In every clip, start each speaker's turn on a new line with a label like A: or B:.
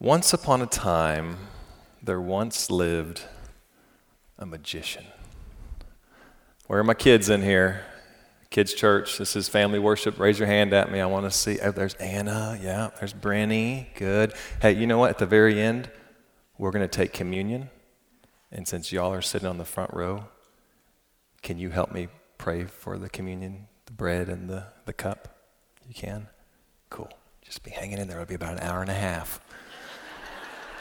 A: Once upon a time, there once lived a magician. Where are my kids in here? Kids Church, this is family worship. Raise your hand at me. I want to see. Oh, there's Anna. Yeah, there's Brenny. Good. Hey, you know what? At the very end, we're going to take communion. And since y'all are sitting on the front row, can you help me pray for the communion, the bread, and the, the cup? You can? Cool. Just be hanging in there. It'll be about an hour and a half.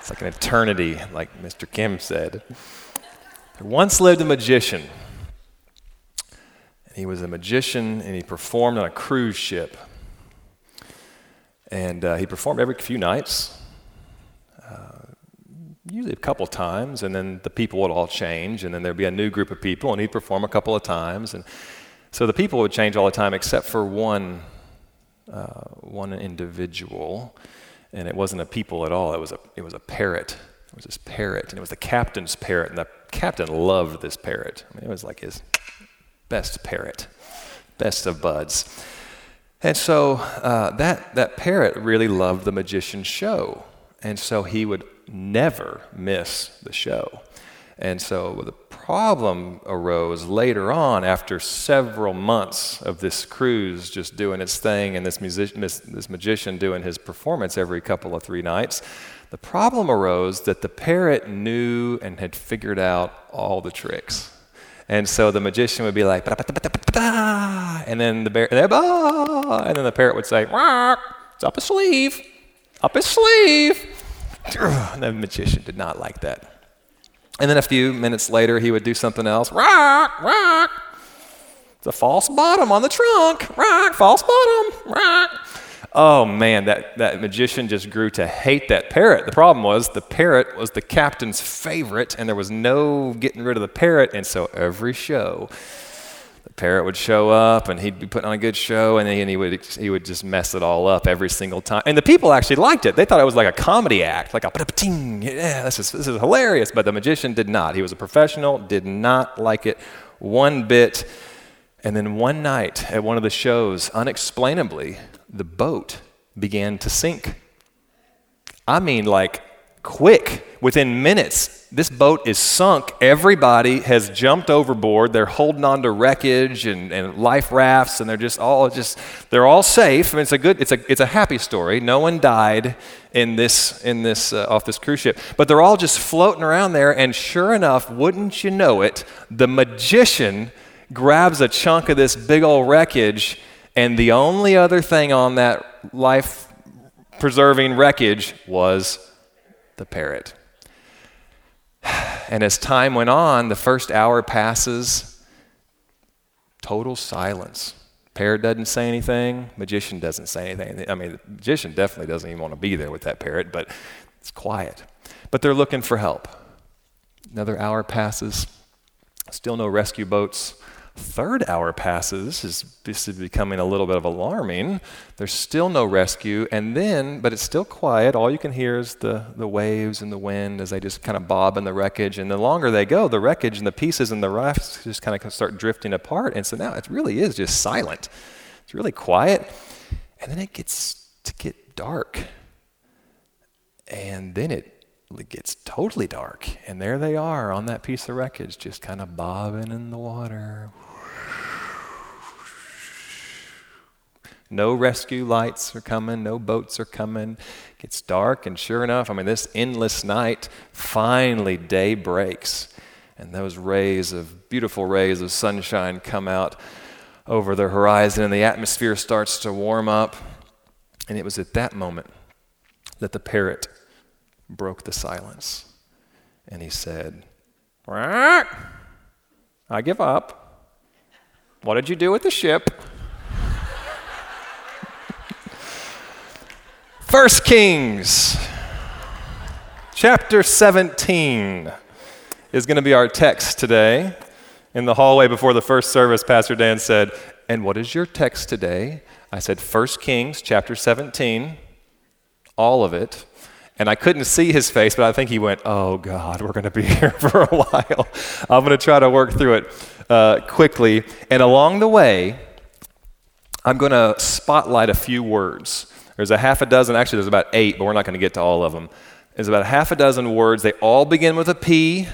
A: It's like an eternity, like Mr. Kim said. There once lived a magician. He was a magician and he performed on a cruise ship. And uh, he performed every few nights, uh, usually a couple times, and then the people would all change, and then there'd be a new group of people, and he'd perform a couple of times. And so the people would change all the time except for one, uh, one individual and it wasn't a people at all. It was a, it was a parrot. It was this parrot, and it was the captain's parrot, and the captain loved this parrot. I mean, it was like his best parrot, best of buds. And so uh, that, that parrot really loved the magician's show, and so he would never miss the show. And so the problem arose later on after several months of this cruise just doing its thing and this, music- this, this magician doing his performance every couple of three nights. The problem arose that the parrot knew and had figured out all the tricks. And so the magician would be like, and then the bear, and then the parrot would say, it's up his sleeve, up his sleeve. And the magician did not like that. And then a few minutes later, he would do something else. Rock, rock. It's a false bottom on the trunk. Rock, false bottom. Rock. Oh man, that, that magician just grew to hate that parrot. The problem was the parrot was the captain's favorite, and there was no getting rid of the parrot. And so every show, parrot would show up and he'd be putting on a good show and, he would he would just mess it all up every single time. And the people actually liked it. They thought it was like a comedy act like a yeah this is, this is hilarious. But the magician did not. He was a professional did not like it one bit. And then one night at one of the shows unexplainably the boat began to sink. I mean like quick within minutes this boat is sunk. Everybody has jumped overboard. They're holding on to wreckage and, and life rafts, and they're just all just they're all safe. I mean, it's a good, it's a it's a happy story. No one died in this in this uh, off this cruise ship, but they're all just floating around there. And sure enough, wouldn't you know it, the magician grabs a chunk of this big old wreckage, and the only other thing on that life preserving wreckage was the parrot. And as time went on, the first hour passes, total silence. Parrot doesn't say anything, magician doesn't say anything. I mean, the magician definitely doesn't even want to be there with that parrot, but it's quiet. But they're looking for help. Another hour passes, still no rescue boats third hour passes. This is, this is becoming a little bit of alarming. There's still no rescue. And then, but it's still quiet. All you can hear is the, the waves and the wind as they just kind of bob in the wreckage. And the longer they go, the wreckage and the pieces and the rafts just kind of start drifting apart. And so now it really is just silent. It's really quiet. And then it gets to get dark. And then it it gets totally dark. And there they are on that piece of wreckage, just kind of bobbing in the water. No rescue lights are coming, no boats are coming. It gets dark, and sure enough, I mean, this endless night, finally day breaks. And those rays of, beautiful rays of sunshine come out over the horizon, and the atmosphere starts to warm up. And it was at that moment that the parrot broke the silence. And he said, I give up. What did you do with the ship? First Kings, chapter 17 is going to be our text today. In the hallway before the first service, Pastor Dan said, And what is your text today? I said, First Kings, chapter 17, all of it. And I couldn't see his face, but I think he went, Oh God, we're going to be here for a while. I'm going to try to work through it uh, quickly. And along the way, I'm going to spotlight a few words There's a half a dozen, actually, there's about eight, but we're not going to get to all of them. There's about a half a dozen words. They all begin with a P,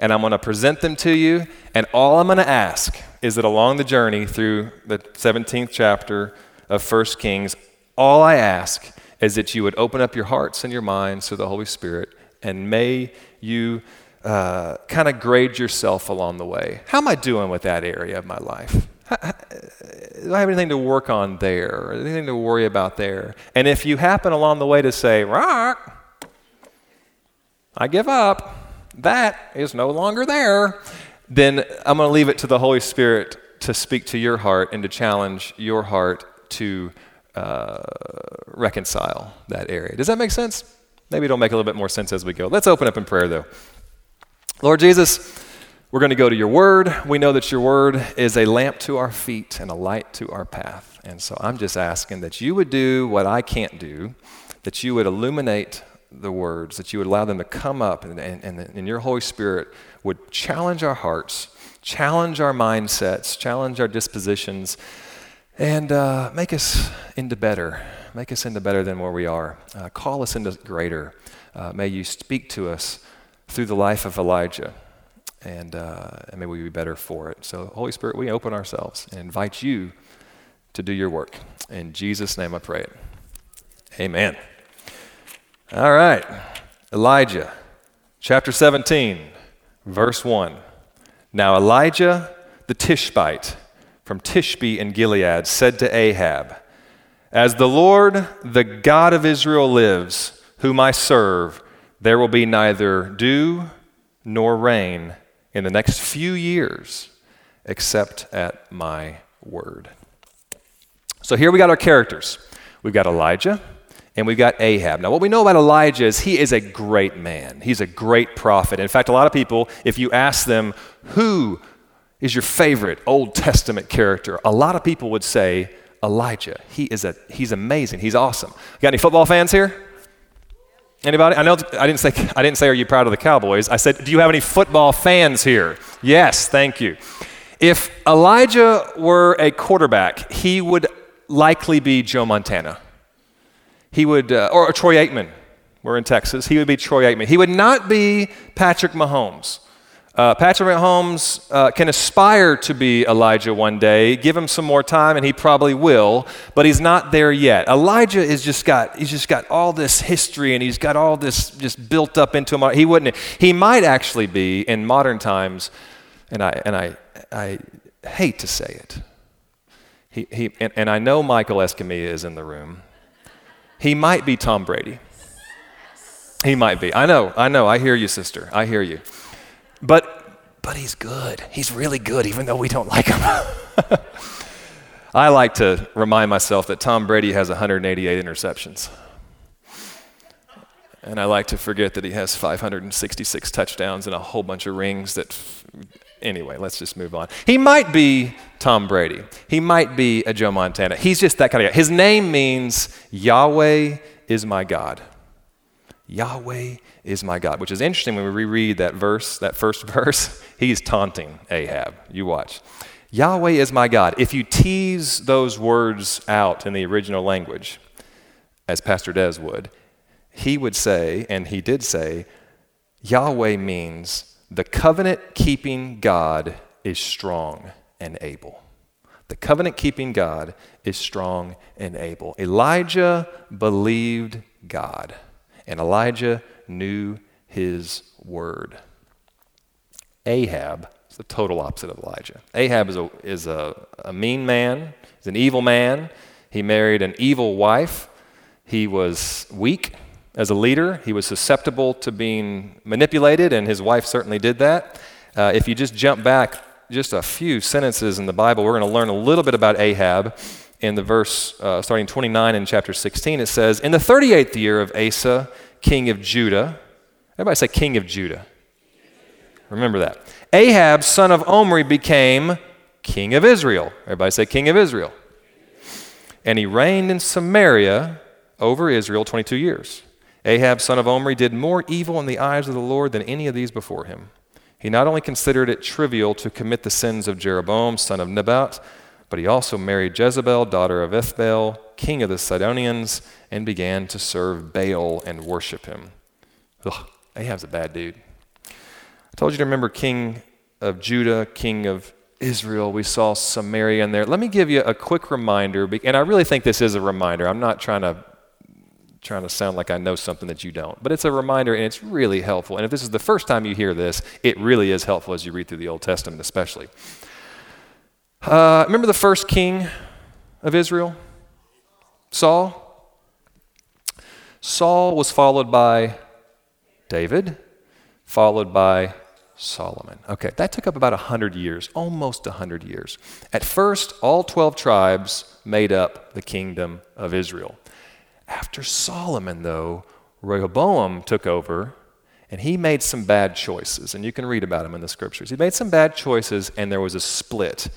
A: and I'm going to present them to you. And all I'm going to ask is that along the journey through the 17th chapter of 1 Kings, all I ask is that you would open up your hearts and your minds to the Holy Spirit, and may you uh, kind of grade yourself along the way. How am I doing with that area of my life? Do I have anything to work on there? Anything to worry about there? And if you happen along the way to say, rock, I give up, that is no longer there, then I'm going to leave it to the Holy Spirit to speak to your heart and to challenge your heart to uh, reconcile that area. Does that make sense? Maybe it'll make a little bit more sense as we go. Let's open up in prayer, though. Lord Jesus, we're going to go to your word. We know that your word is a lamp to our feet and a light to our path. And so I'm just asking that you would do what I can't do, that you would illuminate the words, that you would allow them to come up, and, and, and your Holy Spirit would challenge our hearts, challenge our mindsets, challenge our dispositions, and uh, make us into better. Make us into better than where we are. Uh, call us into greater. Uh, may you speak to us through the life of Elijah and, uh, and maybe we'd be better for it. So, Holy Spirit, we open ourselves and invite you to do your work. In Jesus' name I pray it. Amen. All right. Elijah, chapter 17, verse 1. Now, Elijah the Tishbite from Tishbe in Gilead said to Ahab, As the Lord, the God of Israel, lives, whom I serve, there will be neither dew nor rain in the next few years except at my word. So here we got our characters. We've got Elijah and we've got Ahab. Now, what we know about Elijah is he is a great man. He's a great prophet. In fact, a lot of people, if you ask them, who is your favorite Old Testament character? A lot of people would say Elijah. He is a, he's amazing. He's awesome. Got any football fans here? Anybody? I know I didn't say I didn't say are you proud of the Cowboys? I said, do you have any football fans here? Yes, thank you. If Elijah were a quarterback, he would likely be Joe Montana. He would, uh, or, or Troy Aikman. We're in Texas. He would be Troy Aikman. He would not be Patrick Mahomes. Uh, Patrick Holmes uh, can aspire to be Elijah one day. Give him some more time, and he probably will. But he's not there yet. Elijah is just got he's just got all this history, and he's got all this just built up into him. He wouldn't. He might actually be in modern times, and I and I I hate to say it. He, he and, and I know Michael Escamilla is in the room. He might be Tom Brady. He might be. I know. I know. I hear you, sister. I hear you. But, but he's good. He's really good, even though we don't like him. I like to remind myself that Tom Brady has 188 interceptions. And I like to forget that he has 566 touchdowns and a whole bunch of rings that. Anyway, let's just move on. He might be Tom Brady. He might be a Joe Montana. He's just that kind of guy. His name means Yahweh is my God. Yahweh is my God, which is interesting when we reread that verse, that first verse. He's taunting Ahab. You watch. Yahweh is my God. If you tease those words out in the original language, as Pastor Des would, he would say, and he did say, Yahweh means the covenant keeping God is strong and able. The covenant keeping God is strong and able. Elijah believed God. And Elijah knew his word. Ahab is the total opposite of Elijah. Ahab is a, is a, a mean man, he's an evil man. He married an evil wife. He was weak as a leader, he was susceptible to being manipulated, and his wife certainly did that. Uh, if you just jump back just a few sentences in the Bible, we're going to learn a little bit about Ahab in the verse uh, starting 29 in chapter 16, it says, In the 38th year of Asa, king of Judah, everybody say king of Judah. Remember that. Ahab, son of Omri, became king of Israel. Everybody say king of Israel. And he reigned in Samaria over Israel 22 years. Ahab, son of Omri, did more evil in the eyes of the Lord than any of these before him. He not only considered it trivial to commit the sins of Jeroboam, son of Nebat, But he also married Jezebel, daughter of Ethbaal, king of the Sidonians, and began to serve Baal and worship him. Ugh, Ahab's a bad dude. I told you to remember king of Judah, king of Israel. We saw Samaria in there. Let me give you a quick reminder, and I really think this is a reminder. I'm not trying to trying to sound like I know something that you don't, but it's a reminder and it's really helpful. And if this is the first time you hear this, it really is helpful as you read through the Old Testament, especially. Uh, remember the first king of Israel? Saul? Saul was followed by David, followed by Solomon. Okay, that took up about 100 years, almost 100 years. At first, all 12 tribes made up the kingdom of Israel. After Solomon, though, Rehoboam took over and he made some bad choices. And you can read about him in the scriptures. He made some bad choices and there was a split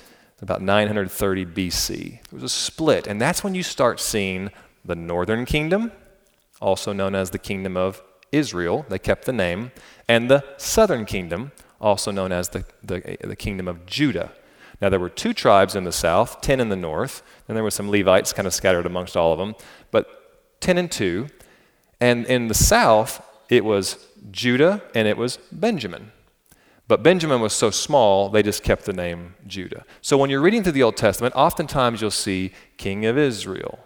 A: about 930 BC. There was a split. And that's when you start seeing the northern kingdom, also known as the kingdom of Israel, they kept the name, and the southern kingdom, also known as the, the, the kingdom of Judah. Now, there were two tribes in the south, 10 in the north, and there were some Levites kind of scattered amongst all of them, but 10 and 2. And in the south, it was Judah and it was Benjamin. But Benjamin was so small, they just kept the name Judah. So when you're reading through the Old Testament, oftentimes you'll see King of Israel,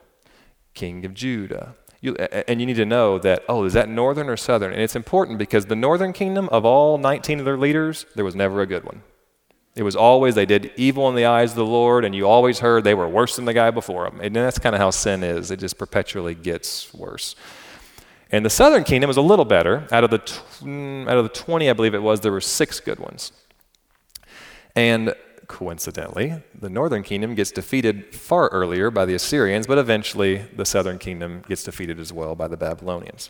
A: King of Judah, you, and you need to know that, oh, is that northern or southern? And it's important because the northern kingdom, of all 19 of their leaders, there was never a good one. It was always they did evil in the eyes of the Lord, and you always heard they were worse than the guy before them. And that's kind of how sin is. It just perpetually gets worse. And the southern kingdom was a little better. Out of the, tw- mm, out of the 20, I believe it was, there were six good ones. And coincidentally, the northern kingdom gets defeated far earlier by the Assyrians, but eventually the southern kingdom gets defeated as well by the Babylonians.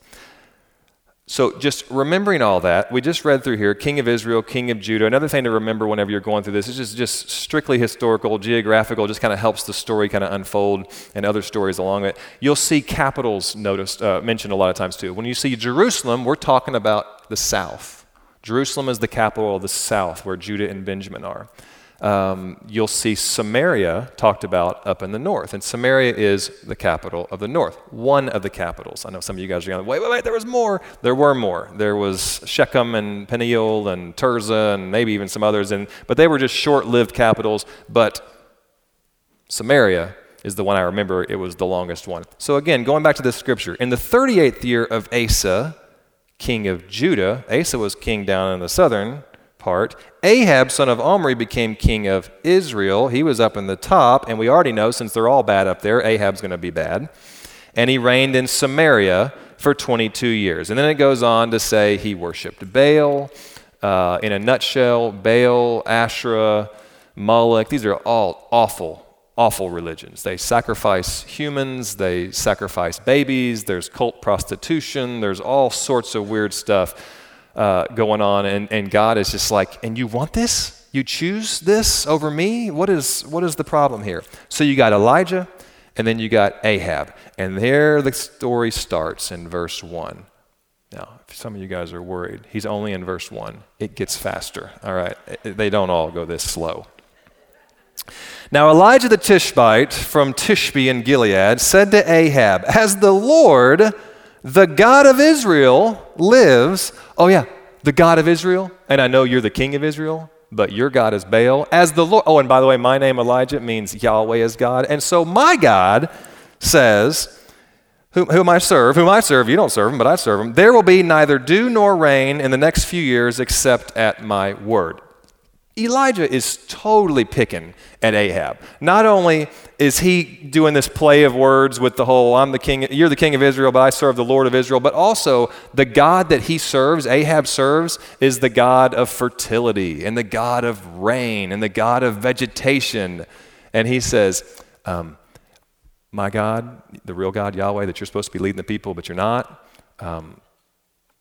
A: So, just remembering all that, we just read through here King of Israel, King of Judah. Another thing to remember whenever you're going through this is just, just strictly historical, geographical, just kind of helps the story kind of unfold and other stories along it. You'll see capitals noticed, uh, mentioned a lot of times too. When you see Jerusalem, we're talking about the south. Jerusalem is the capital of the south, where Judah and Benjamin are um, you'll see Samaria talked about up in the north. And Samaria is the capital of the north, one of the capitals. I know some of you guys are going, wait, wait, wait, there was more. There were more. There was Shechem and Peniel and Tirzah and maybe even some others. And, but they were just short lived capitals. But Samaria is the one I remember, it was the longest one. So again, going back to this scripture, in the 38th year of Asa, king of Judah, Asa was king down in the southern part. Ahab, son of Omri, became king of Israel. He was up in the top, and we already know since they're all bad up there, Ahab's going to be bad. And he reigned in Samaria for 22 years. And then it goes on to say he worshiped Baal. Uh, in a nutshell, Baal, Asherah, Moloch, these are all awful, awful religions. They sacrifice humans, they sacrifice babies, there's cult prostitution, there's all sorts of weird stuff uh, going on, and, and God is just like, and you want this? You choose this over me? What is, what is the problem here? So you got Elijah, and then you got Ahab. And there the story starts in verse 1. Now, if some of you guys are worried, he's only in verse 1. It gets faster. All right. They don't all go this slow. Now, Elijah the Tishbite from Tishbe in Gilead said to Ahab, As the Lord the God of Israel lives. Oh, yeah, the God of Israel. And I know you're the king of Israel, but your God is Baal. As the Lord, oh, and by the way, my name Elijah means Yahweh is God. And so my God says, whom, whom I serve, whom I serve, you don't serve him, but I serve him, there will be neither dew nor rain in the next few years except at my word. Elijah is totally picking at Ahab. Not only is he doing this play of words with the whole, I'm the king, you're the king of Israel, but I serve the Lord of Israel, but also the God that he serves, Ahab serves, is the God of fertility and the God of rain and the God of vegetation. And he says, um, My God, the real God, Yahweh, that you're supposed to be leading the people, but you're not, um,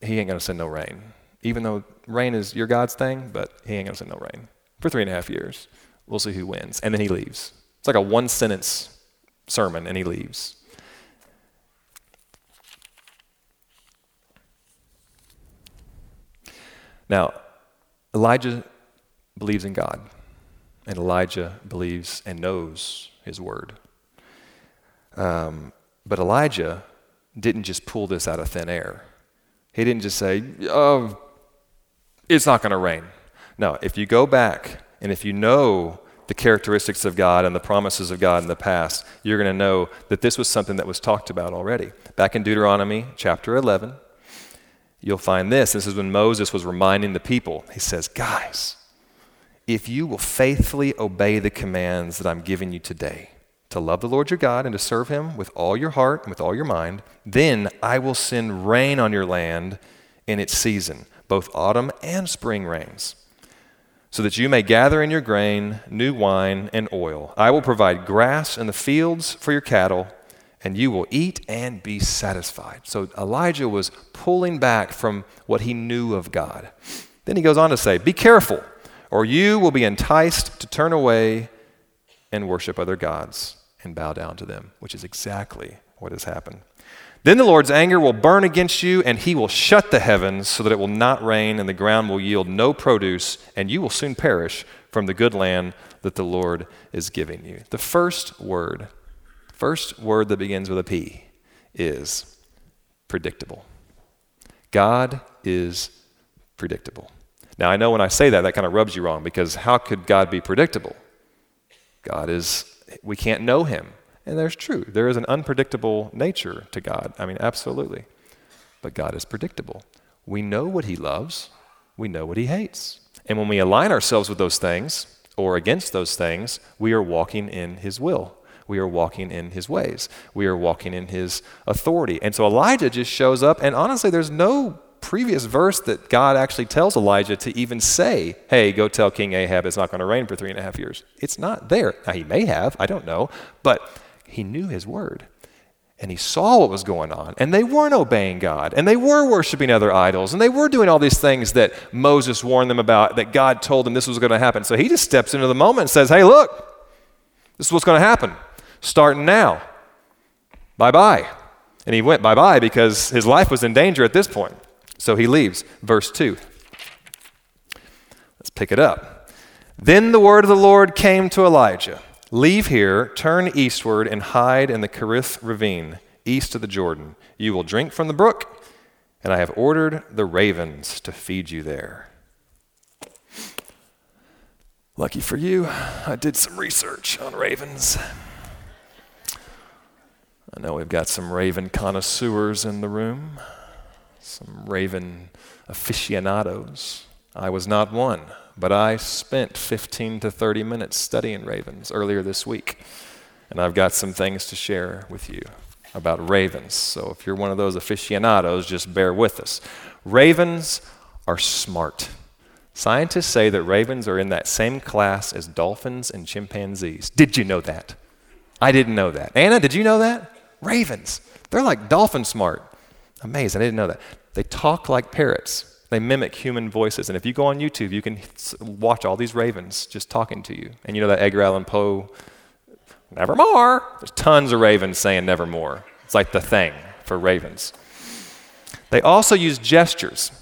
A: he ain't going to send no rain even though rain is your God's thing, but he ain't going to send no rain for three and a half years. We'll see who wins. And then he leaves. It's like a one sentence sermon, and he leaves. Now, Elijah believes in God. and Elijah believes and knows his word. Um, but Elijah didn't just pull this out of thin air. He didn't just say, oh, it's not going to rain. No, if you go back and if you know the characteristics of God and the promises of God in the past, you're going to know that this was something that was talked about already. Back in Deuteronomy chapter 11, you'll find this. This is when Moses was reminding the people. He says, Guys, if you will faithfully obey the commands that I'm giving you today, to love the Lord your God and to serve him with all your heart and with all your mind, then I will send rain on your land in its season, both autumn and spring rains so that you may gather in your grain, new wine, and oil. I will provide grass in the fields for your cattle, and you will eat and be satisfied. So Elijah was pulling back from what he knew of God. Then he goes on to say, Be careful, or you will be enticed to turn away and worship other gods and bow down to them, which is exactly what has happened. Then the Lord's anger will burn against you, and he will shut the heavens so that it will not rain, and the ground will yield no produce, and you will soon perish from the good land that the Lord is giving you. The first word, first word that begins with a P, is predictable. God is predictable. Now, I know when I say that, that kind of rubs you wrong because how could God be predictable? God is, we can't know him. And there's true. There is an unpredictable nature to God. I mean, absolutely. But God is predictable. We know what He loves, we know what He hates. And when we align ourselves with those things or against those things, we are walking in His will. We are walking in His ways. We are walking in His authority. And so Elijah just shows up, and honestly, there's no previous verse that God actually tells Elijah to even say, hey, go tell King Ahab it's not going to rain for three and a half years. It's not there. Now, he may have, I don't know, but he knew his word. And he saw what was going on. And they weren't obeying God. And they were worshiping other idols. And they were doing all these things that Moses warned them about, that God told them this was going to happen. So he just steps into the moment and says, Hey, look, this is what's going to happen, starting now. Bye bye. And he went bye bye because his life was in danger at this point. So he leaves. Verse 2. Let's pick it up. Then the word of the Lord came to Elijah. Leave here, turn eastward, and hide in the Kerith ravine, east of the Jordan. You will drink from the brook, and I have ordered the ravens to feed you there. Lucky for you, I did some research on ravens. I know we've got some raven connoisseurs in the room, some raven aficionados. I was not one. But I spent 15 to 30 minutes studying ravens earlier this week. And I've got some things to share with you about ravens. So if you're one of those aficionados, just bear with us. Ravens are smart. Scientists say that ravens are in that same class as dolphins and chimpanzees. Did you know that? I didn't know that. Anna, did you know that? Ravens. They're like dolphin smart. Amazing. I didn't know that. They talk like parrots. They mimic human voices. And if you go on YouTube, you can watch all these ravens just talking to you. And you know that Edgar Allan Poe, nevermore. There's tons of ravens saying nevermore. It's like the thing for ravens. They also use gestures.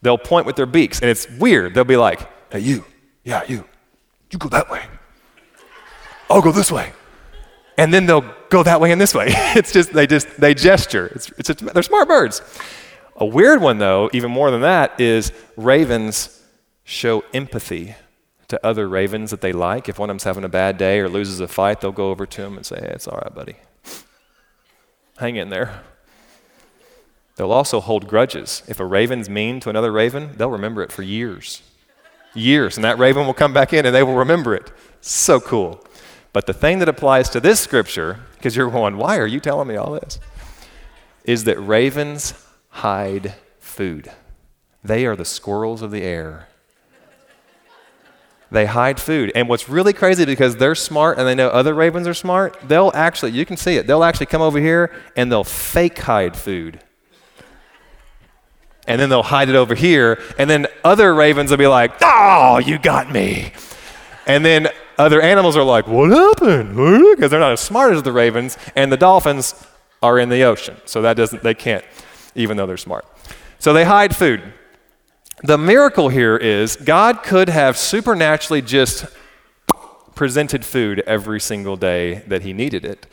A: They'll point with their beaks, and it's weird. They'll be like, hey, you, yeah, you, you go that way. I'll go this way. And then they'll go that way and this way. it's just, they just, they gesture. It's, it's, they're smart birds. A weird one, though, even more than that, is ravens show empathy to other ravens that they like. If one of them's having a bad day or loses a fight, they'll go over to him and say, hey, it's all right, buddy. Hang in there. They'll also hold grudges. If a raven's mean to another raven, they'll remember it for years. Years. And that raven will come back in and they will remember it. So cool. But the thing that applies to this scripture, because you're going, why are you telling me all this? Is that ravens hide food. They are the squirrels of the air. They hide food. And what's really crazy because they're smart and they know other ravens are smart, they'll actually, you can see it, they'll actually come over here and they'll fake hide food. And then they'll hide it over here. And then other ravens will be like, oh, you got me. And then other animals are like, what happened? Because they're not as smart as the ravens. And the dolphins are in the ocean. So that doesn't, they can't even though they're smart. So they hide food. The miracle here is God could have supernaturally just presented food every single day that he needed it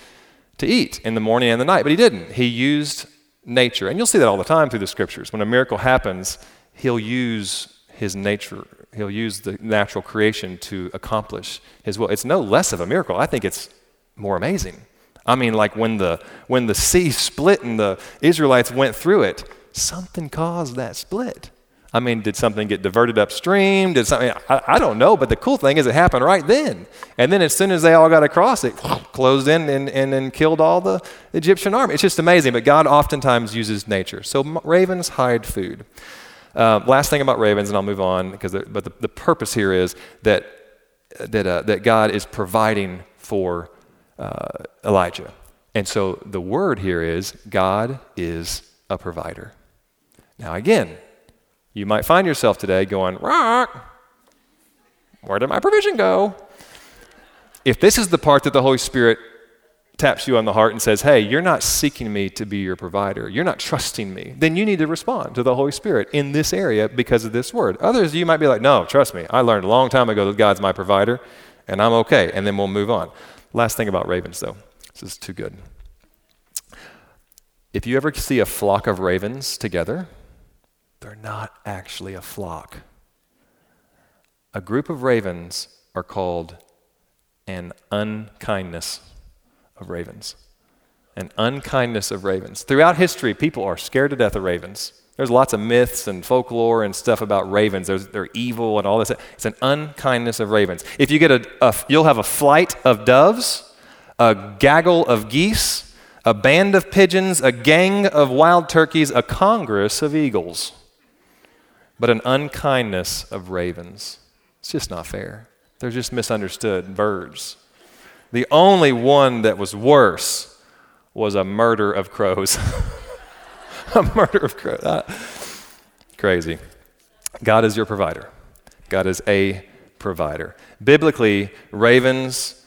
A: to eat in the morning and the night, but he didn't. He used nature. And you'll see that all the time through the scriptures. When a miracle happens, he'll use his nature, he'll use the natural creation to accomplish his will. It's no less of a miracle. I think it's more amazing. I mean, like when the, when the sea split and the Israelites went through it, something caused that split. I mean, did something get diverted upstream? Did something, I, I, don't know, but the cool thing is it happened right then. And then as soon as they all got across, it closed in and, and, and killed all the Egyptian army. It's just amazing, but God oftentimes uses nature. So ravens hide food. Uh, last thing about ravens, and I'll move on, because but the, the purpose here is that, that, uh, that God is providing for uh, Elijah. And so the word here is God is a provider. Now, again, you might find yourself today going, Rock, where did my provision go? If this is the part that the Holy Spirit taps you on the heart and says, Hey, you're not seeking me to be your provider, you're not trusting me, then you need to respond to the Holy Spirit in this area because of this word. Others, you might be like, No, trust me, I learned a long time ago that God's my provider, and I'm okay, and then we'll move on. Last thing about ravens, though, this is too good. If you ever see a flock of ravens together, they're not actually a flock. A group of ravens are called an unkindness of ravens. An unkindness of ravens. Throughout history, people are scared to death of ravens. There's lots of myths and folklore and stuff about ravens. There's, they're evil and all this. It's an unkindness of ravens. If you get a, a, you'll have a flight of doves, a gaggle of geese, a band of pigeons, a gang of wild turkeys, a congress of eagles. But an unkindness of ravens. It's just not fair. They're just misunderstood birds. The only one that was worse was a murder of crows. a murder of crows. Uh, crazy. God is your provider. God is a provider. Biblically, ravens,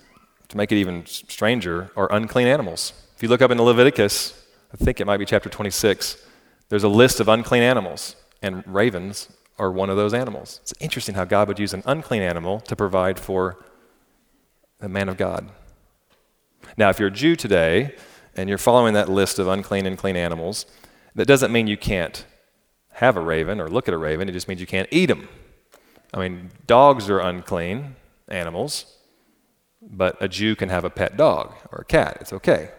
A: to make it even stranger, are unclean animals. If you look up in Leviticus, I think it might be chapter 26, there's a list of unclean animals, and ravens are one of those animals. It's interesting how God would use an unclean animal to provide for the man of God. Now, if you're a Jew today and you're following that list of unclean and clean animals, that doesn't mean you can't have a raven or look at a raven. It just means you can't eat them. I mean, dogs are unclean animals, but a Jew can have a pet dog or a cat. It's okay.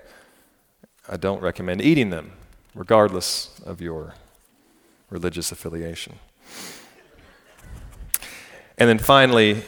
A: I don't recommend eating them, regardless of your religious affiliation. And then finally,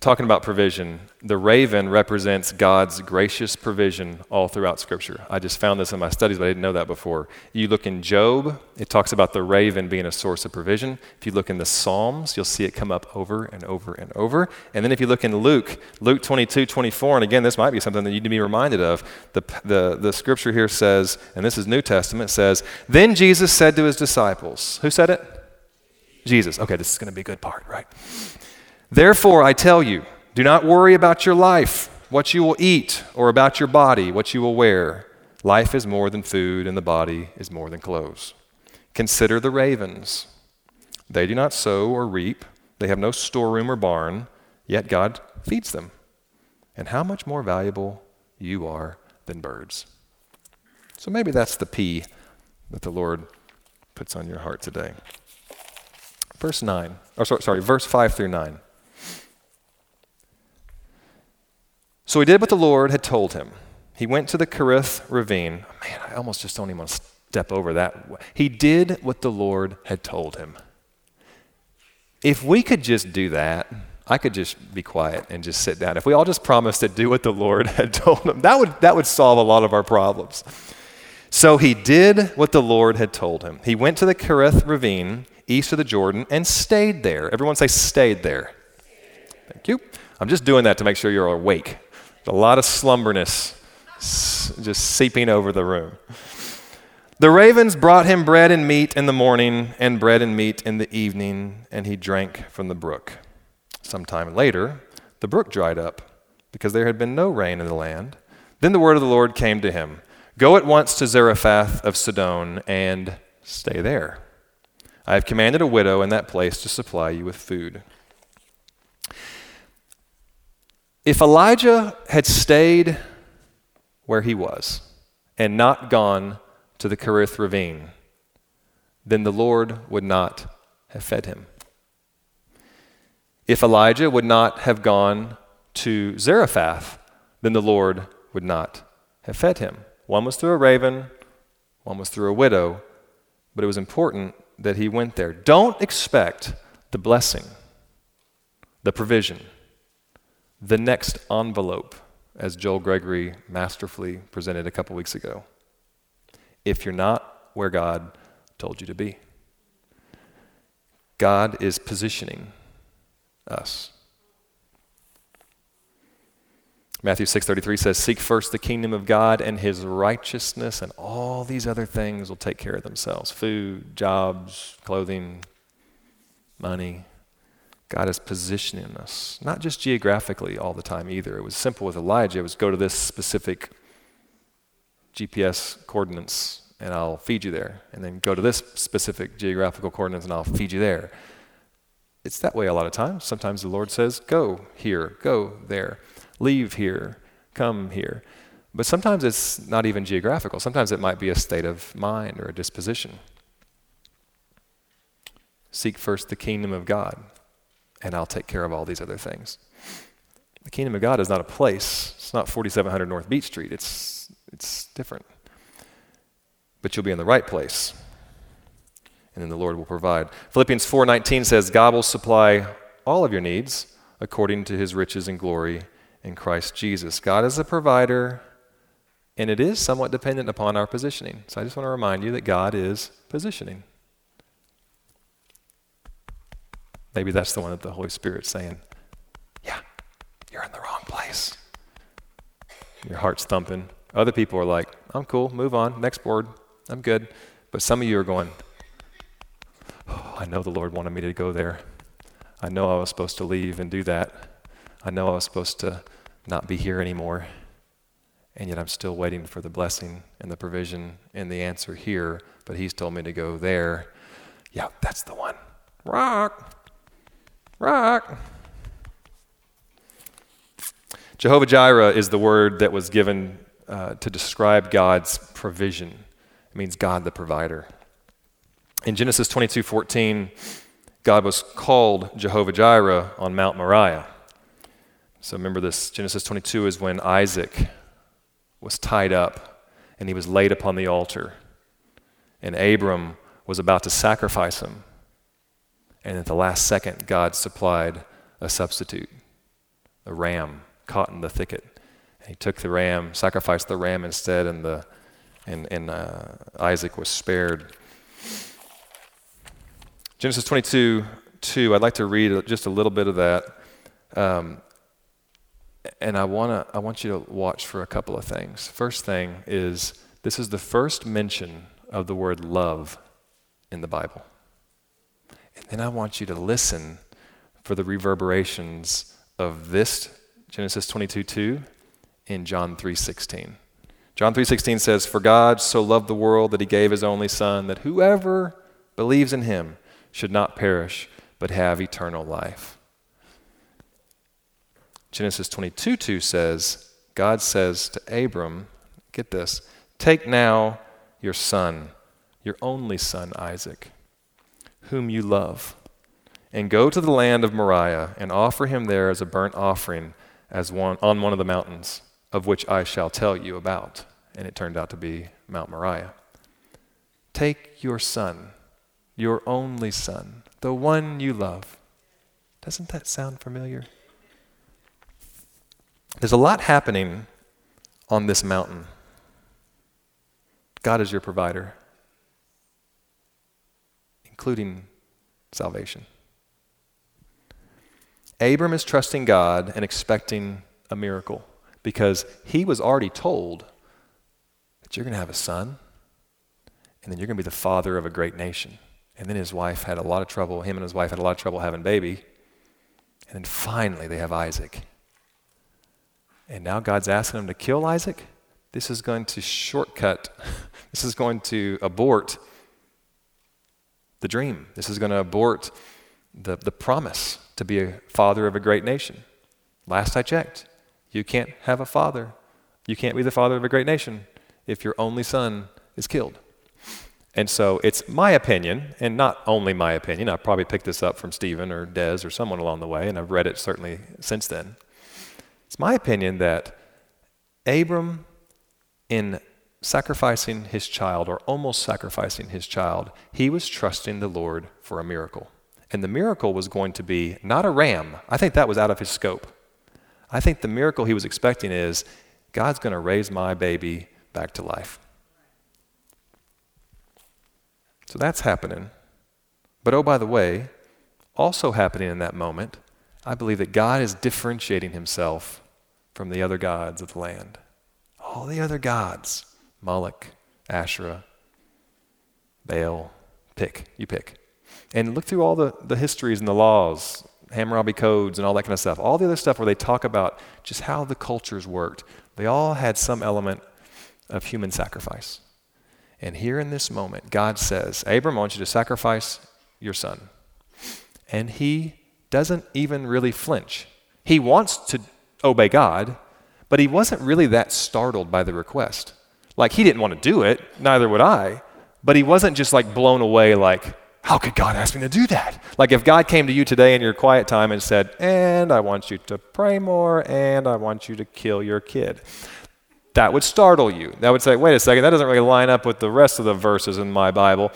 A: talking about provision, the raven represents God's gracious provision all throughout Scripture. I just found this in my studies, but I didn't know that before. You look in Job, it talks about the raven being a source of provision. If you look in the Psalms, you'll see it come up over and over and over. And then if you look in Luke, Luke 22, 24, and again, this might be something that you need to be reminded of. The, the, the Scripture here says, and this is New Testament, says, Then Jesus said to his disciples, Who said it? Jesus. Okay, this is going to be a good part, right? Therefore, I tell you, do not worry about your life, what you will eat, or about your body, what you will wear. Life is more than food, and the body is more than clothes. Consider the ravens. They do not sow or reap, they have no storeroom or barn, yet God feeds them. And how much more valuable you are than birds. So maybe that's the P that the Lord puts on your heart today. Verse 9, or sorry, sorry verse 5 through 9. So he did what the Lord had told him. He went to the Kerith ravine. Man, I almost just don't even want to step over that. He did what the Lord had told him. If we could just do that, I could just be quiet and just sit down. If we all just promised to do what the Lord had told him, that would, that would solve a lot of our problems. So he did what the Lord had told him. He went to the Kerith ravine east of the Jordan and stayed there. Everyone say, stayed there. Thank you. I'm just doing that to make sure you're awake. A lot of slumberness just seeping over the room. The ravens brought him bread and meat in the morning and bread and meat in the evening, and he drank from the brook. Some time later, the brook dried up because there had been no rain in the land. Then the word of the Lord came to him Go at once to Zarephath of Sidon and stay there. I have commanded a widow in that place to supply you with food. If Elijah had stayed where he was and not gone to the Kerith ravine, then the Lord would not have fed him. If Elijah would not have gone to Zarephath, then the Lord would not have fed him. One was through a raven, one was through a widow, but it was important that he went there. Don't expect the blessing, the provision, the next envelope, as Joel Gregory masterfully presented a couple weeks ago, if you're not where God told you to be. God is positioning us. Matthew 6:33 says, "Seek first the kingdom of God and his righteousness, and all these other things will take care of themselves. Food, jobs, clothing, money. God is positioning us, not just geographically all the time either. It was simple with Elijah. It was go to this specific GPS coordinates and I'll feed you there. And then go to this specific geographical coordinates and I'll feed you there. It's that way a lot of times. Sometimes the Lord says, go here, go there leave here, come here. But sometimes it's not even geographical. Sometimes it might be a state of mind or a disposition. Seek first the kingdom of God, and I'll take care of all these other things. The kingdom of God is not a place. It's not 4700 North Beach Street. It's, it's different. But you'll be in the right place. And then the Lord will provide. Philippians 4:19 says, "God will supply all of your needs according to his riches and glory in Christ Jesus. God is a provider, and it is somewhat dependent upon our positioning. So I just want to remind you that God is positioning. Maybe that's the one that the Holy Spirit's saying, Yeah, you're in the wrong place. Your heart's thumping. Other people are like, I'm cool, move on, next board, I'm good. But some of you are going, oh, I know the Lord wanted me to go there. I know I was supposed to leave and do that. I know I was supposed to not be here anymore, and yet I'm still waiting for the blessing and the provision and the answer here, but He's told me to go there. Yeah, that's the one. Rock. Rock. Jehovah Jireh is the word that was given uh, to describe God's provision. It means God the provider. In Genesis 22 14, God was called Jehovah Jireh on Mount Moriah. So remember this Genesis 22 is when Isaac was tied up and he was laid upon the altar. And Abram was about to sacrifice him. And at the last second, God supplied a substitute, a ram caught in the thicket. And he took the ram, sacrificed the ram instead, and, the, and, and uh, Isaac was spared. Genesis 22 2, I'd like to read just a little bit of that. Um, and I, wanna, I want you to watch for a couple of things. First thing is this is the first mention of the word love in the Bible. And I want you to listen for the reverberations of this Genesis 22 2 in John 3:16. John 3:16 says, "For God so loved the world that he gave his only son that whoever believes in him should not perish but have eternal life." Genesis 22 2 says, God says to Abram, get this, take now your son, your only son Isaac, whom you love, and go to the land of Moriah and offer him there as a burnt offering as one, on one of the mountains, of which I shall tell you about. And it turned out to be Mount Moriah. Take your son, your only son, the one you love. Doesn't that sound familiar? There's a lot happening on this mountain. God is your provider, including salvation. Abram is trusting God and expecting a miracle because he was already told that you're going to have a son and then you're going to be the father of a great nation. And then his wife had a lot of trouble, him and his wife had a lot of trouble having baby. And then finally they have Isaac. And now God's asking him to kill Isaac. This is going to shortcut, this is going to abort the dream. This is going to abort the, the promise to be a father of a great nation. Last I checked, You can't have a father. You can't be the father of a great nation if your only son is killed. And so it's my opinion, and not only my opinion, I probably picked this up from Stephen or Des or someone along the way, and I've read it certainly since then. It's my opinion that Abram, in sacrificing his child, or almost sacrificing his child, he was trusting the Lord for a miracle. And the miracle was going to be not a ram. I think that was out of his scope. I think the miracle he was expecting is God's going to raise my baby back to life. So that's happening. But oh, by the way, also happening in that moment, I believe that God is differentiating himself from the other gods of the land. All the other gods Moloch, Asherah, Baal, pick, you pick. And look through all the, the histories and the laws, Hammurabi codes and all that kind of stuff. All the other stuff where they talk about just how the cultures worked. They all had some element of human sacrifice. And here in this moment, God says, Abram, I want you to sacrifice your son. And he doesn't even really flinch. He wants to obey God, but he wasn't really that startled by the request. Like, he didn't want to do it, neither would I, but he wasn't just like blown away, like, how could God ask me to do that? Like, if God came to you today in your quiet time and said, and I want you to pray more, and I want you to kill your kid that would startle you. That would say, wait a second, that doesn't really line up with the rest of the verses in my Bible.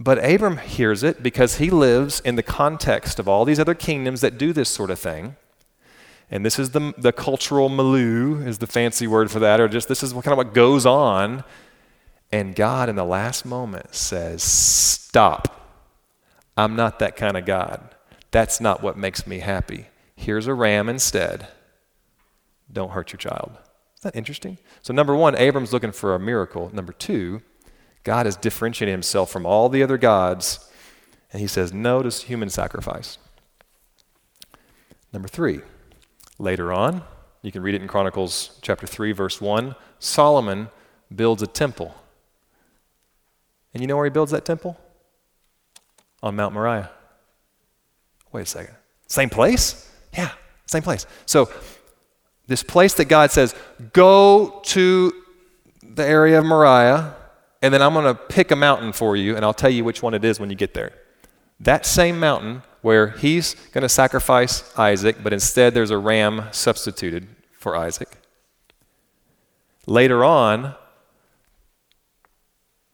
A: But Abram hears it because he lives in the context of all these other kingdoms that do this sort of thing. And this is the, the cultural milieu, is the fancy word for that, or just this is what, kind of what goes on. And God, in the last moment, says, Stop. I'm not that kind of God. That's not what makes me happy. Here's a ram instead. Don't hurt your child. Isn't that interesting? So, number one, Abram's looking for a miracle. Number two, God has differentiated himself from all the other gods, and he says no to human sacrifice. Number three, later on, you can read it in Chronicles chapter 3, verse 1, Solomon builds a temple. And you know where he builds that temple? On Mount Moriah. Wait a second. Same place? Yeah, same place. So this place that God says, go to the area of Moriah, and then I'm going to pick a mountain for you, and I'll tell you which one it is when you get there. That same mountain where he's going to sacrifice Isaac, but instead there's a ram substituted for Isaac. Later on,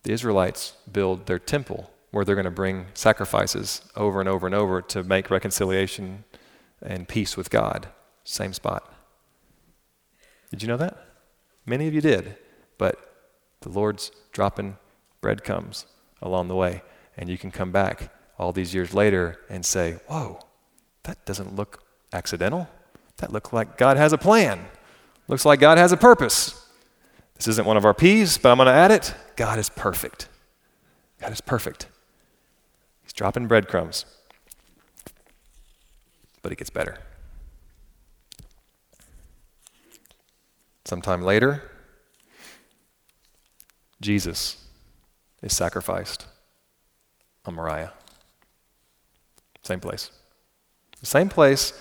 A: the Israelites build their temple where they're going to bring sacrifices over and over and over to make reconciliation and peace with God. Same spot. Did you know that? Many of you did. But the Lord's dropping breadcrumbs along the way. And you can come back all these years later and say, Whoa, that doesn't look accidental. That looks like God has a plan. Looks like God has a purpose. This isn't one of our P's, but I'm going to add it. God is perfect. God is perfect. He's dropping breadcrumbs. But it gets better. Sometime later, Jesus is sacrificed on Moriah. Same place. The same place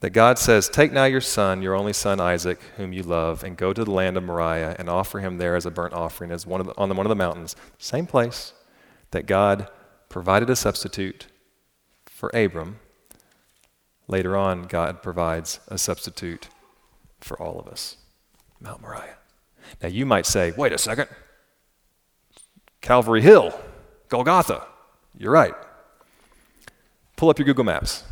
A: that God says, Take now your son, your only son Isaac, whom you love, and go to the land of Moriah and offer him there as a burnt offering as one of the, on the, one of the mountains. Same place that God provided a substitute for Abram. Later on, God provides a substitute for all of us. Mount Moriah. Now you might say, wait a second. Calvary Hill, Golgotha. You're right. Pull up your Google Maps.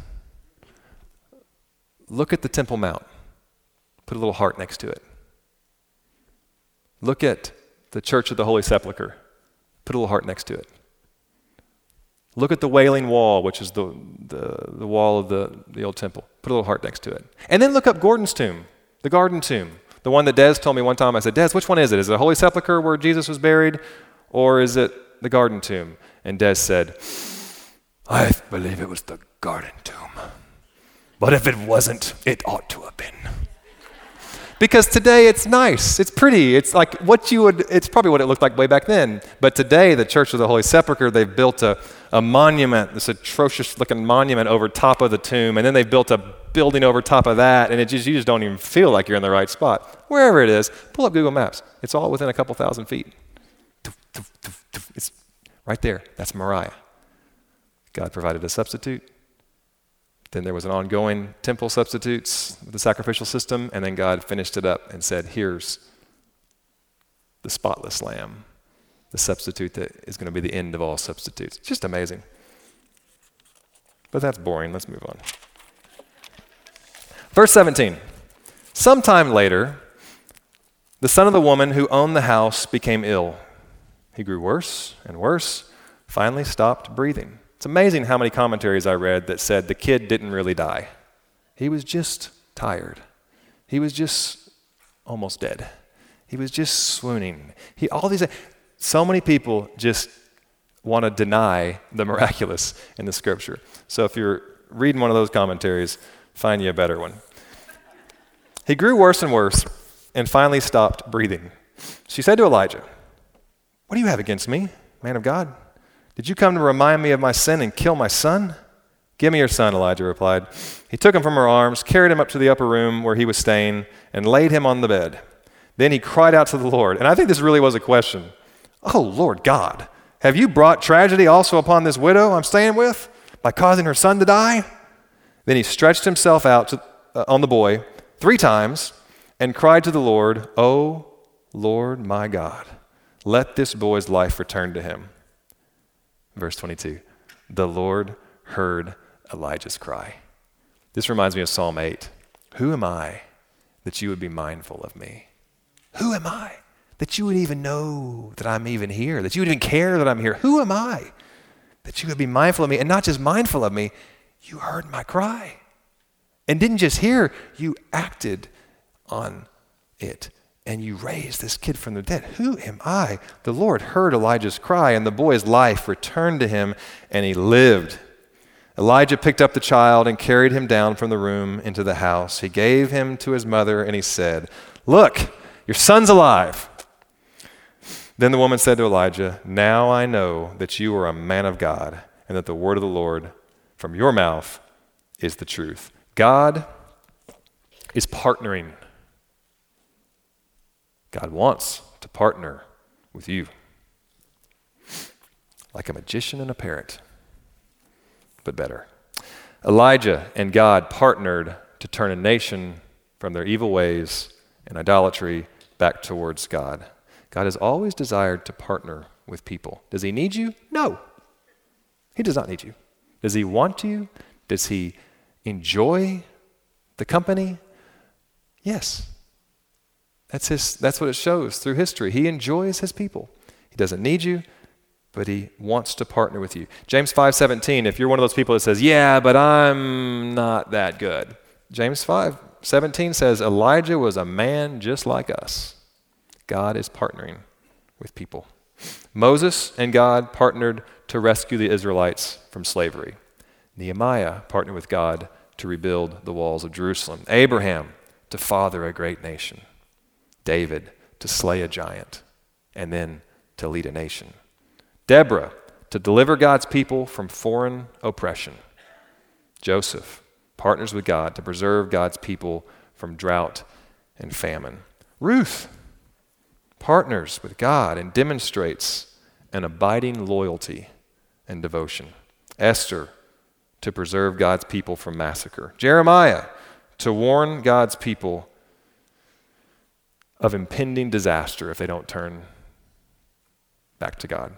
A: Look at the Temple Mount. Put a little heart next to it. Look at the Church of the Holy Sepulchre. Put a little heart next to it. Look at the Wailing Wall, which is the, the, the wall of the, the old temple. Put a little heart next to it. And then look up Gordon's tomb, the garden tomb. The one that Des told me one time, I said, Des, which one is it? Is it the Holy Sepulchre where Jesus was buried, or is it the garden tomb? And Des said, I believe it was the garden tomb. But if it wasn't, it ought to have been. Because today it's nice, it's pretty, it's like what you would, it's probably what it looked like way back then. But today, the Church of the Holy Sepulchre, they've built a, a monument, this atrocious looking monument over top of the tomb, and then they've built a building over top of that, and it just, you just don't even feel like you're in the right spot. Wherever it is, pull up Google Maps. It's all within a couple thousand feet. It's right there. That's Moriah. God provided a substitute. Then there was an ongoing temple substitutes, the sacrificial system, and then God finished it up and said, Here's the spotless lamb, the substitute that is going to be the end of all substitutes. Just amazing. But that's boring. Let's move on. Verse 17. Sometime later, the son of the woman who owned the house became ill. He grew worse and worse, finally stopped breathing. It's amazing how many commentaries I read that said the kid didn't really die. He was just tired. He was just almost dead. He was just swooning. He all these so many people just want to deny the miraculous in the scripture. So if you're reading one of those commentaries, find you a better one. He grew worse and worse and finally stopped breathing. She said to Elijah, What do you have against me, man of God? Did you come to remind me of my sin and kill my son? Give me your son, Elijah replied. He took him from her arms, carried him up to the upper room where he was staying, and laid him on the bed. Then he cried out to the Lord. And I think this really was a question Oh, Lord God, have you brought tragedy also upon this widow I'm staying with by causing her son to die? Then he stretched himself out to, uh, on the boy three times and cried to the Lord, Oh, Lord my God, let this boy's life return to him. Verse 22 The Lord heard Elijah's cry. This reminds me of Psalm 8. Who am I that you would be mindful of me? Who am I that you would even know that I'm even here, that you would even care that I'm here? Who am I that you would be mindful of me? And not just mindful of me, you heard my cry. And didn't just hear, you acted on it and you raised this kid from the dead. Who am I? The Lord heard Elijah's cry, and the boy's life returned to him, and he lived. Elijah picked up the child and carried him down from the room into the house. He gave him to his mother, and he said, Look, your son's alive. Then the woman said to Elijah, Now I know that you are a man of God, and that the word of the Lord from your mouth is the truth. God is partnering God wants to partner with you. Like a magician and a parrot, but better. Elijah and God partnered to turn a nation from their evil ways and idolatry back towards God. God has always desired to partner with people. Does he need you? No. He does not need you. Does he want you? Does he enjoy the company? Yes. That's, his, that's what it shows through history. He enjoys his people. He doesn't need you, but he wants to partner with you. James 5:17, if you're one of those people that says, "Yeah, but I'm not that good." James 5:17 says Elijah was a man just like us. God is partnering with people. Moses and God partnered to rescue the Israelites from slavery. Nehemiah partnered with God to rebuild the walls of Jerusalem. Abraham to father a great nation. David to slay a giant and then to lead a nation. Deborah to deliver God's people from foreign oppression. Joseph partners with God to preserve God's people from drought and famine. Ruth partners with God and demonstrates an abiding loyalty and devotion. Esther to preserve God's people from massacre. Jeremiah to warn God's people of impending disaster if they don't turn back to God.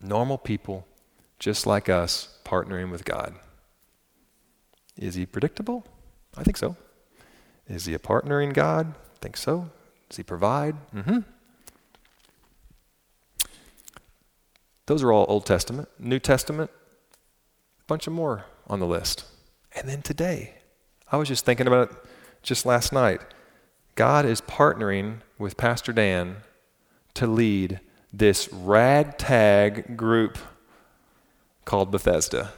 A: Normal people, just like us, partnering with God. Is he predictable? I think so. Is he a partnering God? I think so. Does he provide? Mm-hmm. Those are all Old Testament. New Testament, a bunch of more on the list. And then today, I was just thinking about it just last night. God is partnering with Pastor Dan to lead this ragtag group called Bethesda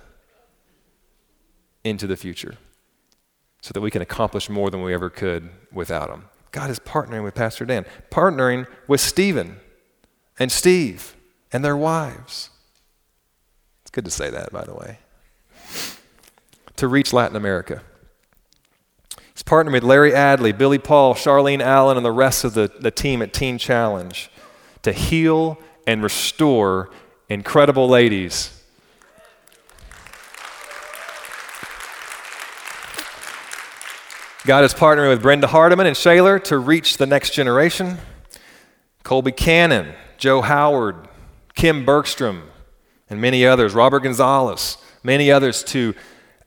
A: into the future. so that we can accomplish more than we ever could without him. God is partnering with Pastor Dan, partnering with Stephen and Steve and their wives. It's good to say that, by the way. To reach Latin America. He's partnering with Larry Adley, Billy Paul, Charlene Allen, and the rest of the, the team at Teen Challenge to heal and restore incredible ladies. God is partnering with Brenda Hardiman and Shaler to reach the next generation. Colby Cannon, Joe Howard, Kim Bergstrom, and many others, Robert Gonzalez, many others to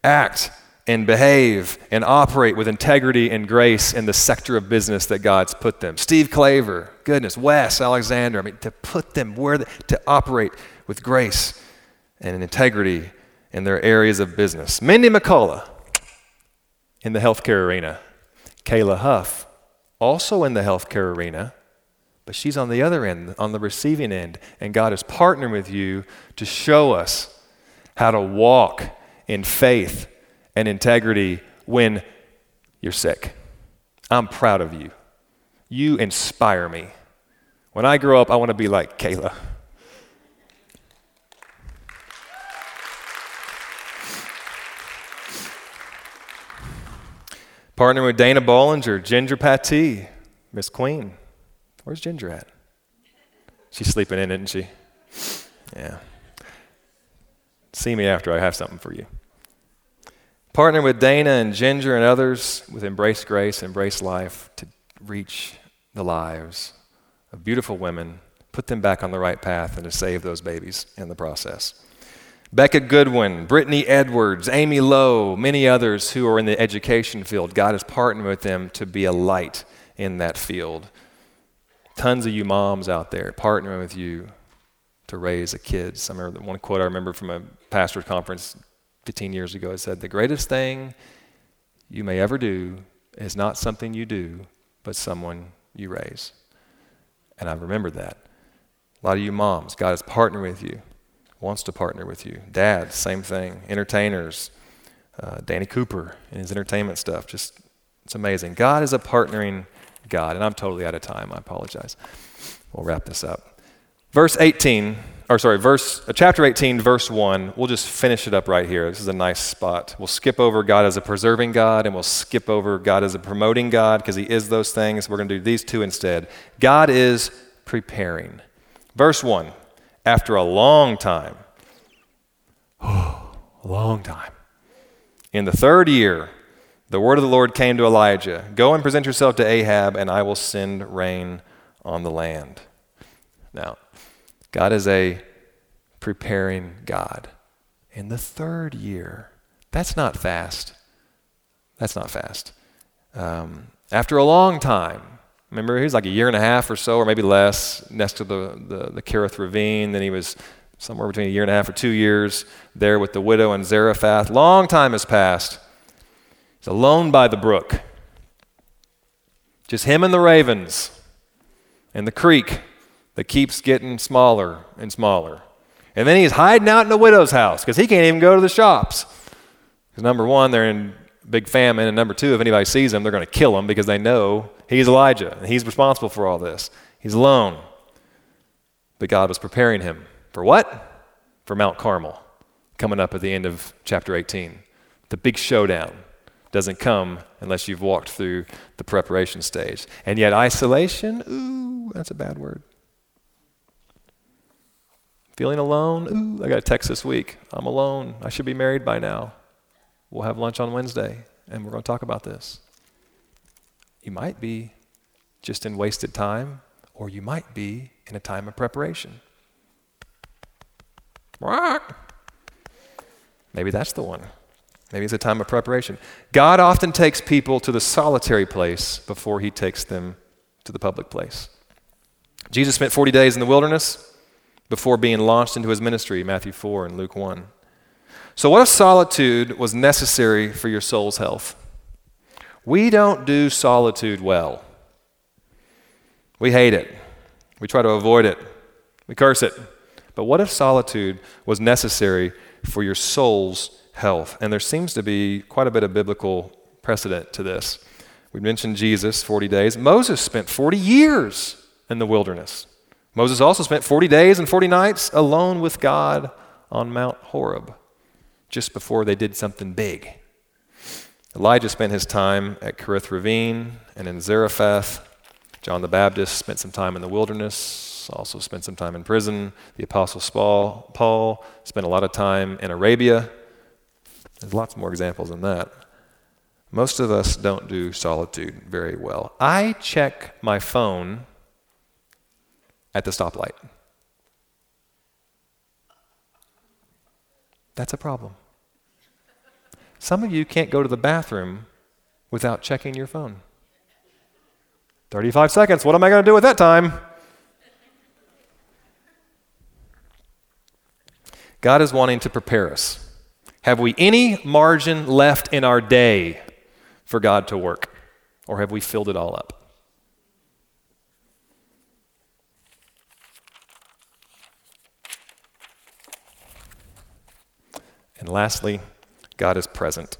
A: act and behave and operate with integrity and grace in the sector of business that God's put them. Steve Claver, goodness, Wes, Alexander, I mean, to put them where, to operate with grace and integrity in their areas of business. Mindy McCullough in the healthcare arena. Kayla Huff, also in the healthcare arena, but she's on the other end, on the receiving end. And God is partnering with you to show us how to walk in faith and integrity when you're sick. I'm proud of you. You inspire me. When I grow up, I want to be like Kayla. Partnering with Dana Bollinger, Ginger Patty, Miss Queen. Where's Ginger at? She's sleeping in, isn't she? Yeah. See me after I have something for you. Partner with Dana and Ginger and others with Embrace Grace, Embrace Life to reach the lives of beautiful women, put them back on the right path, and to save those babies in the process. Becca Goodwin, Brittany Edwards, Amy Lowe, many others who are in the education field. God has partnered with them to be a light in that field. Tons of you moms out there partnering with you to raise the kids. I remember one quote I remember from a pastor's conference 15 years ago. It said, The greatest thing you may ever do is not something you do, but someone you raise. And I remember that. A lot of you moms, God is partnered with you, wants to partner with you. Dads, same thing. Entertainers, uh, Danny Cooper and his entertainment stuff, just it's amazing. God is a partnering God, and I'm totally out of time. I apologize. We'll wrap this up. Verse 18 or sorry, verse, chapter 18, verse 1. We'll just finish it up right here. This is a nice spot. We'll skip over God as a preserving God, and we'll skip over God as a promoting God because He is those things. We're going to do these two instead. God is preparing. Verse 1 After a long time, a long time, in the third year, the word of the Lord came to Elijah Go and present yourself to Ahab, and I will send rain on the land. Now, God is a preparing God. In the third year, that's not fast. That's not fast. Um, after a long time, remember he was like a year and a half or so, or maybe less, next to the, the, the Kerith Ravine. Then he was somewhere between a year and a half or two years there with the widow and Zarephath. Long time has passed. He's alone by the brook. Just him and the ravens and the creek that keeps getting smaller and smaller. And then he's hiding out in the widow's house because he can't even go to the shops. Because number one, they're in big famine, and number two, if anybody sees him, they're going to kill him because they know he's Elijah and he's responsible for all this. He's alone. But God was preparing him for what? For Mount Carmel, coming up at the end of chapter 18. The big showdown doesn't come unless you've walked through the preparation stage. And yet, isolation, ooh, that's a bad word. Feeling alone? Ooh, I got a text this week. I'm alone. I should be married by now. We'll have lunch on Wednesday, and we're going to talk about this. You might be just in wasted time, or you might be in a time of preparation. Maybe that's the one. Maybe it's a time of preparation. God often takes people to the solitary place before he takes them to the public place. Jesus spent 40 days in the wilderness before being launched into his ministry, Matthew 4 and Luke 1. So, what if solitude was necessary for your soul's health? We don't do solitude well. We hate it. We try to avoid it. We curse it. But what if solitude was necessary for your soul's health? And there seems to be quite a bit of biblical precedent to this. We mentioned Jesus, 40 days. Moses spent 40 years in the wilderness. Moses also spent 40 days and 40 nights alone with God on Mount Horeb just before they did something big. Elijah spent his time at Kerith Ravine and in Zarephath. John the Baptist spent some time in the wilderness, also spent some time in prison. The Apostle Paul spent a lot of time in Arabia. There's lots more examples than that. Most of us don't do solitude very well. I check my phone at the stoplight. That's a problem. Some of you can't go to the bathroom without checking your phone. 35 seconds. What am I going to do with that time? God is wanting to prepare us. Have we any margin left in our day for God to work? Or have we filled it all up? And lastly, God is present.